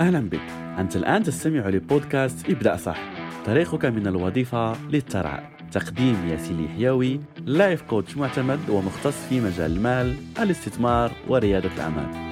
أهلا بك. أنت الآن تستمع لبودكاست ابدأ صح. طريقك من الوظيفة للثراء تقديم ياسين حيوي لايف كوتش معتمد ومختص في مجال المال الاستثمار وريادة الأعمال.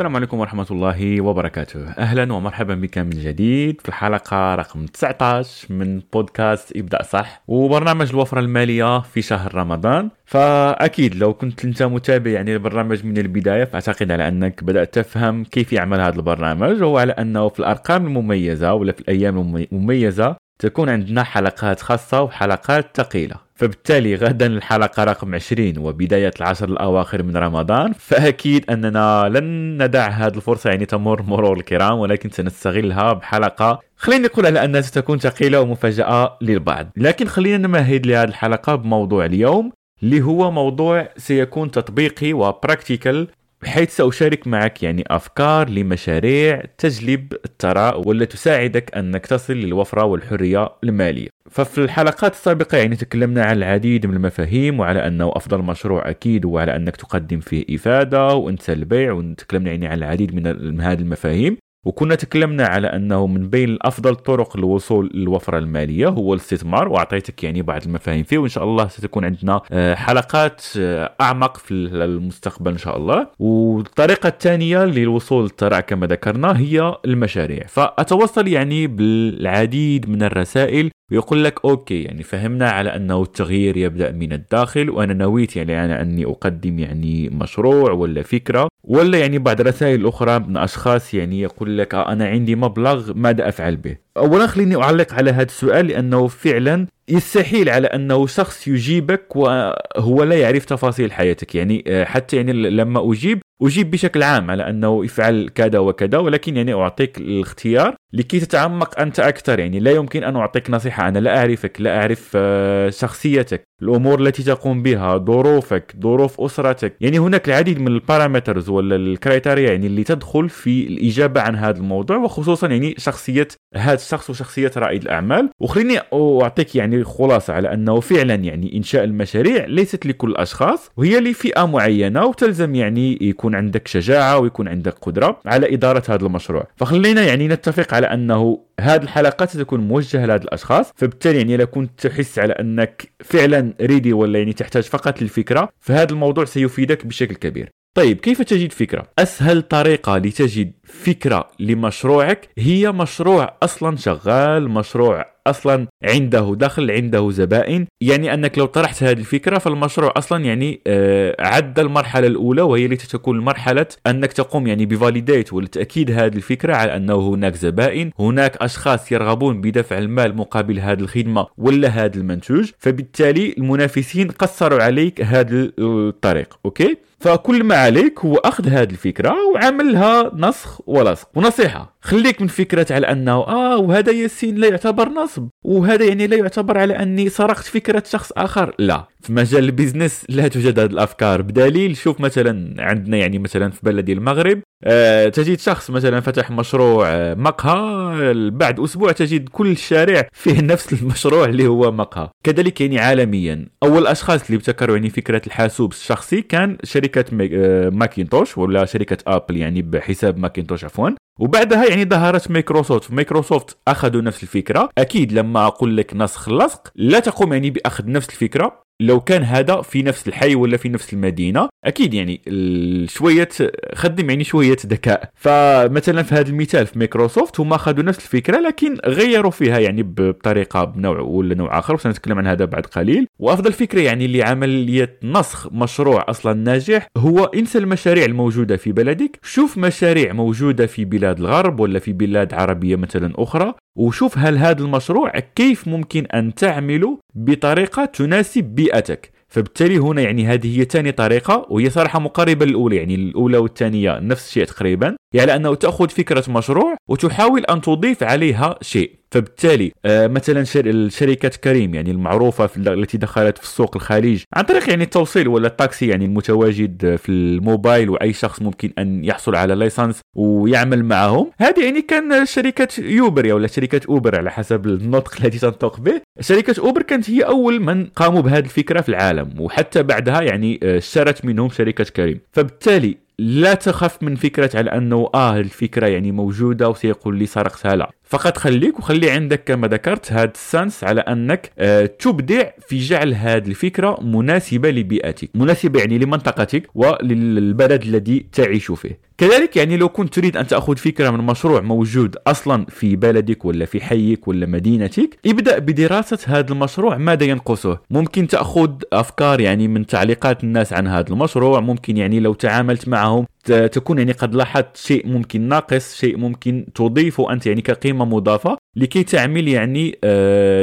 السلام عليكم ورحمة الله وبركاته. أهلا ومرحبا بك من جديد في الحلقة رقم 19 من بودكاست إبدأ صح وبرنامج الوفرة المالية في شهر رمضان. فأكيد لو كنت أنت متابع يعني البرنامج من البداية فأعتقد على أنك بدأت تفهم كيف يعمل هذا البرنامج وهو على أنه في الأرقام المميزة ولا في الأيام المميزة تكون عندنا حلقات خاصة وحلقات ثقيلة. فبالتالي غدا الحلقة رقم 20 وبداية العشر الأواخر من رمضان فأكيد أننا لن ندع هذه الفرصة. يعني تمر مرور الكرام ولكن سنستغلها بحلقة. خليني نقول على أنها ستكون ثقيلة ومفاجأة للبعض. لكن خلينا نمهد لهذه الحلقة بموضوع اليوم اللي هو موضوع سيكون تطبيقي وبراكتيكال بحيث سأشارك معك يعني أفكار لمشاريع تجلب الثراء ولا تساعدك أنك تصل للوفرة والحرية المالية. ففي الحلقات السابقة يعني تكلمنا عن العديد من المفاهيم وعلى أنه أفضل مشروع أكيد وعلى أنك تقدم فيه إفادة وأنت البيع وتكلمنا يعني عن العديد من هذه المفاهيم. وكنا تكلمنا على أنه من بين افضل طرق الوصول للوفره المالية هو الاستثمار وأعطيتك يعني بعض المفاهيم فيه وإن شاء الله ستكون عندنا آه، حلقات آه، أعمق في المستقبل إن شاء الله. والطريقة الثانية للوصول للثراء كما ذكرنا هي المشاريع. فأتوصل يعني بالعديد من الرسائل ويقول لك okay يعني فهمنا على أنه التغيير يبدأ من الداخل وأنا نويت يعني أنا أني أقدم يعني مشروع ولا فكرة ولا يعني بعض رسائل أخرى من أشخاص يعني يقول لك آه أنا عندي مبلغ ماذا أفعل به؟ اولا خليني أعلق على هذا السؤال لأنه فعلا يستحيل على أنه شخص يجيبك وهو لا يعرف تفاصيل حياتك يعني آه، حتى يعني لما أجيب أجيب بشكل عام على أنه افعل كذا وكذا ولكن يعني أعطيك الاختيار لكي تتعمق أنت أكثر. يعني لا يمكن أن أعطيك نصيحة أنا لا أعرفك لا أعرف آه، شخصيتك الأمور التي تقوم بها ظروفك ظروف أسرتك. يعني هناك العديد من ال parameters ولا ال criteria يعني اللي تدخل في الإجابة عن هذا الموضوع وخصوصا يعني شخصية هذا الشخص وشخصية رائد الأعمال. وخليني أعطيك يعني خلاصة على أنه فعلا يعني إنشاء المشاريع ليست لكل الأشخاص وهي لفئة معينة وتلزم يعني يكون عندك شجاعة ويكون عندك قدرة على إدارة هذا المشروع فخلينا يعني نتفق على أنه هذه الحلقات ستكون موجهة لهذه الأشخاص فبالتالي يعني اذا كنت تحس على أنك فعلا ريدي ولا يعني تحتاج فقط للفكرة فهذا الموضوع سيفيدك بشكل كبير طيب كيف تجد فكرة؟ أسهل طريقة لتجد فكرة لمشروعك. هي مشروع أصلا شغال مشروع أصلا عنده دخل عنده زبائن. يعني أنك لو طرحت هذه الفكرة فالمشروع أصلا يعني آه عدى المرحلة الأولى وهي التي تكون مرحلة أنك تقوم يعني ب validate والتأكيد هذه الفكرة على أنه هناك زبائن هناك أشخاص يرغبون بدفع المال مقابل هذه الخدمة ولا هذا المنتوج. فبالتالي المنافسين قصروا عليك هذا الطريق okay؟ فكل ما عليك هو أخذ هذه الفكرة وعملها نسخ ولصق ونصيحة خليك من فكرة على أنه آه وهذا ياسين لا يعتبر نصب وهذا يعني لا يعتبر على أني سرقت فكرة شخص آخر لا. في مجال ال business لا توجد هذه الأفكار بدليل شوف مثلا عندنا يعني مثلا في بلدي المغرب تجد شخص مثلا فتح مشروع آه، مقهى بعد أسبوع تجد كل الشارع فيه نفس المشروع اللي هو مقهى. كذلك يعني عالميا. أول أشخاص اللي ابتكروا يعني فكرة الحاسوب الشخصي كان شركة آه، ماكينتوش ولا شركة أبل يعني بحساب ماكينتوش عفوا. وبعدها يعني ظهرت مايكروسوفت. مايكروسوفت أخذوا نفس الفكرة. أكيد لما أقول لك نسخ لصق لا تقوم يعني بأخذ نفس الفكرة. لو كان هذا في نفس الحي ولا في نفس المدينة أكيد يعني شوية خدم يعني شوية ذكاء. فمثلا في هذا المثال في مايكروسوفت هما اخذوا نفس الفكرة لكن غيروا فيها يعني بطريقة بنوع ولا نوع آخر وسنتكلم عن هذا بعد قليل. وأفضل فكرة يعني لعملية نسخ مشروع أصلا ناجح هو إنسى المشاريع الموجودة في بلدك. شوف مشاريع موجودة في بلاد الغرب ولا في بلاد عربية مثلا أخرى وشوف هل هذا المشروع كيف ممكن أن تعمله بطريقة تناسب بيئتك. فبالتالي هنا يعني هذه هي ثاني طريقة وهي صراحة مقاربة للأولى يعني الأولى والثانيه نفس الشيء تقريبا يعني أنه تأخذ فكرة مشروع وتحاول أن تضيف عليها شيء. فبالتالي آه مثلا شركة كريم يعني المعروفة التي دخلت في السوق الخليج عن طريق يعني التوصيل ولا التاكسي يعني المتواجد في الموبايل وأي شخص ممكن أن يحصل على license ويعمل معهم. هذه يعني كان شركة يوبر ولا شركة أوبر على حسب النطق الذي تنطق به. شركة أوبر كانت هي أول من قاموا بهذه الفكرة في العالم. وحتى بعدها يعني آه، اشترت منهم شركة كريم. فبالتالي لا تخف من فكرة على أنه آه الفكرة يعني موجودة وسيقول لي سرقتها لا. فقط خليك وخلي عندك كما ذكرت هذا السنس على أنك آه تبدع في جعل هذه الفكرة مناسبة لبيئتك. مناسبة يعني لمنطقتك وللبلد الذي تعيش فيه. كذلك يعني لو كنت تريد أن تأخذ فكرة من مشروع موجود أصلا في بلدك ولا في حيك ولا مدينتك ابدأ بدراسة هذا المشروع ماذا ينقصه؟ ممكن تأخذ أفكار يعني من تعليقات الناس عن هذا المشروع ممكن يعني لو تعاملت معهم تكون يعني قد لاحظت شيء ممكن ناقص شيء ممكن تضيفه انت يعني كقيمة مضافة لكي تعمل يعني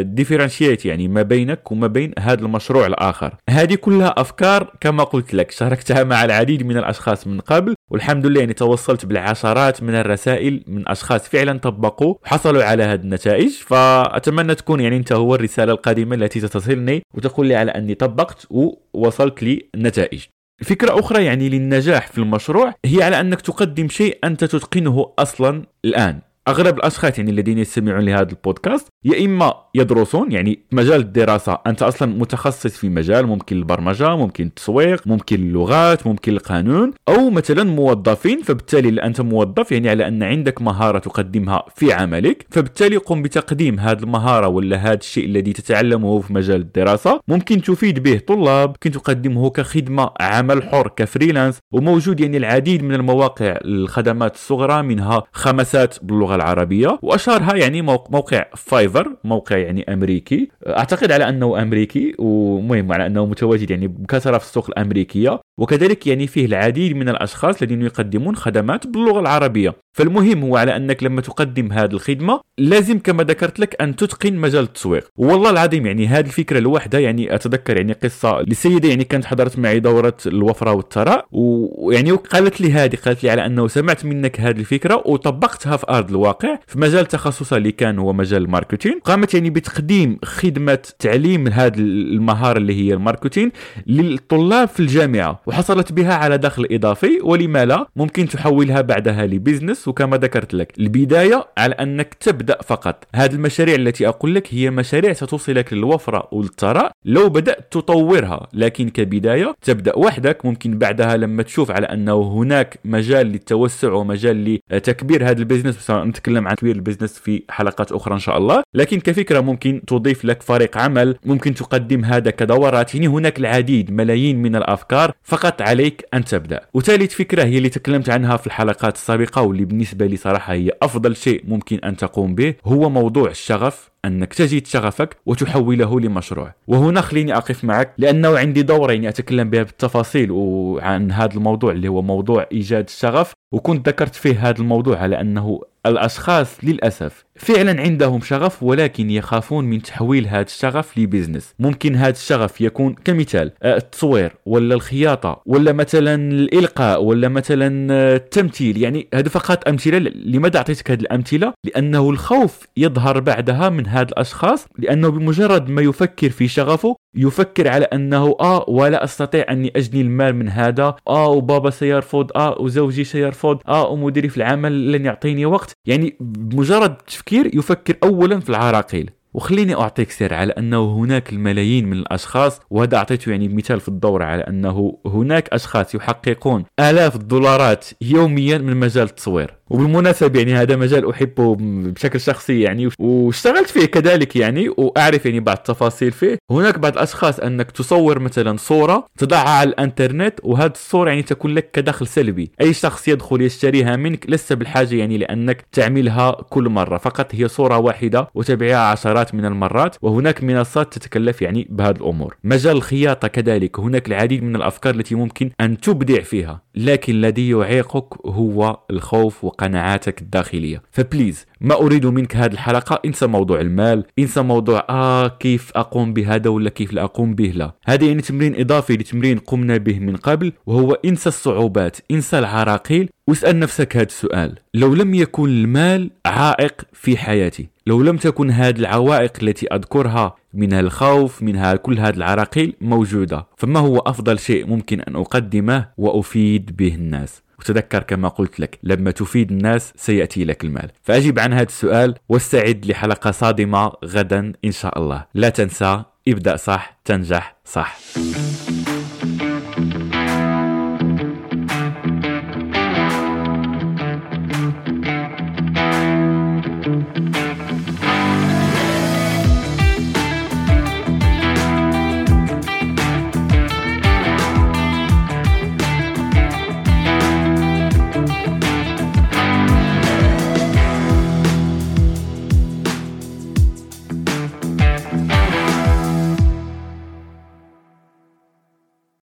ديفرنشيت آه، يعني ما بينك وما بين هذا المشروع الآخر. هذه كلها أفكار كما قلت لك شاركتها مع العديد من الأشخاص من قبل والحمد لله يعني توصلت بالعشرات من الرسائل من أشخاص فعلا طبقوا وحصلوا على هذه النتائج. فأتمنى تكون يعني أنت هو الرسالة القادمة التي ستصلني وتقول لي على أني طبقت ووصلت لي نتائج فكرة أخرى يعني للنجاح في المشروع هي على أنك تقدم شيء أنت تتقنه أصلا الآن. أغلب الأشخاص يعني الذين يستمعون لهذا البودكاست يا إما يدرسون يعني مجال الدراسة أنت أصلا متخصص في مجال ممكن البرمجة ممكن التسويق ممكن اللغات ممكن القانون أو مثلا موظفين فبالتالي أنت موظف يعني على أن عندك مهارة تقدمها في عملك فبالتالي قم بتقديم هذه المهارة ولا هذا الشيء الذي تتعلمه في مجال الدراسة. ممكن تفيد به طلاب ممكن تقدمه كخدمة عمل حر ك freelance وموجود يعني العديد من المواقع الخدمات الصغرى منها خمسات باللغة العربية وأشهرها يعني موقع فايفر موقع يعني أمريكي. أعتقد على أنه أمريكي ومهم على أنه متواجد يعني بكثرة في السوق الأمريكية. وكذلك يعني فيه العديد من الأشخاص الذين يقدمون خدمات باللغة العربية. فالمهم هو على أنك لما تقدم هذه الخدمة لازم كما ذكرت لك أن تتقن مجال التسويق. والله العظيم يعني هذه الفكرة الواحدة يعني أتذكر يعني قصة لسيده يعني كانت حضرت معي دورة الوفرة والثراء ويعني قالت لي هذه قالت لي على أنه سمعت منك هذه الفكرة وطبقتها في أرض الواقع في مجال تخصصها اللي كان هو مجال الماركتين قامت يعني بتقديم خدمة تعليم هذه المهارة اللي هي الماركتين للطلاب في الجامعة وحصلت بها على دخل إضافي ولما لا ممكن تحولها بعدها ل business وكما ذكرت لك. البداية على أنك تبدأ فقط. هذه المشاريع التي أقول لك هي مشاريع ستوصلك للوفرة والثراء. لو بدأت تطورها لكن كبداية تبدأ وحدك. ممكن بعدها لما تشوف على أنه هناك مجال للتوسع ومجال لتكبير هذا ال business. نتكلم عن تكبير ال business في حلقات أخرى إن شاء الله. لكن كفكرة ممكن تضيف لك فريق عمل. ممكن تقدم هذا كدورات. يعني هناك العديد ملايين من الأفكار. فقط عليك أن تبدأ. وثالث فكرة هي اللي تكلمت عنها في الحلقات السابقة واللي بالنسبة لي صراحة هي أفضل شيء ممكن أن تقوم به هو موضوع الشغف أنك تجد شغفك وتحوله لمشروع. وهنا خليني أقف معك لأنه عندي دورة يعني أتكلم بها بالتفاصيل وعن هذا الموضوع اللي هو موضوع إيجاد الشغف وكنت ذكرت فيه هذا الموضوع على أنه الأشخاص للأسف فعلا عندهم شغف ولكن يخافون من تحويل هذا الشغف ل business. ممكن هذا الشغف يكون كمثال آه، التصوير ولا الخياطة ولا مثلا الإلقاء ولا مثلا آه، التمثيل. يعني هذا فقط أمثلة. لماذا أعطيتك هذه الأمثلة؟ لأنه الخوف يظهر بعدها من هذا الأشخاص لأنه بمجرد ما يفكر في شغفه يفكر على أنه آه ولا أستطيع أني أجني المال من هذا. آه وبابا سيرفض آه وزوجي سيرفض آه ومديري في العمل لن يعطيني وقت. يعني بمجرد التفكير يفكر اولا في العراقيل. وخليني أعطيك سر على أنه هناك الملايين من الأشخاص وهذا أعطيته يعني مثال في الدورة على أنه هناك أشخاص يحققون آلاف الدولارات يوميا من مجال التصوير. وبالمناسبة يعني هذا مجال أحبه بشكل شخصي يعني واشتغلت فيه كذلك يعني وأعرف يعني بعض التفاصيل فيه. هناك بعض الأشخاص أنك تصور مثلا صورة تضعها على الإنترنت وهذه الصورة يعني تكون لك كدخل سلبي. أي شخص يدخل يشتريها منك لست بالحاجة يعني لأنك تعملها كل مرة فقط هي صورة واحدة وتبيعها عشرات من المرات وهناك منصات تتكلف يعني بهذه الأمور. مجال الخياطة كذلك هناك العديد من الأفكار التي ممكن أن تبدع فيها لكن الذي يعيقك هو الخوف وقناعاتك الداخلية. فبليز ما أريد منك هذه الحلقة. انسى موضوع المال انسى موضوع آه كيف أقوم بهذا ولا كيف لا أقوم به. لا. هذا يعني تمرين إضافي لتمرين قمنا به من قبل وهو انسى الصعوبات انسى العراقيل. واسأل نفسك هذا السؤال. لو لم يكن المال عائق في حياتي لو لم تكن هذه العوائق التي أذكرها منها الخوف منها كل هذه العراقيل موجودة فما هو أفضل شيء ممكن أن أقدمه وأفيد به الناس؟ وتذكر كما قلت لك لما تفيد الناس سيأتي لك المال. فأجب عن هذا السؤال واستعد لحلقة صادمة غدا إن شاء الله. لا تنسى ابدأ صح تنجح صح.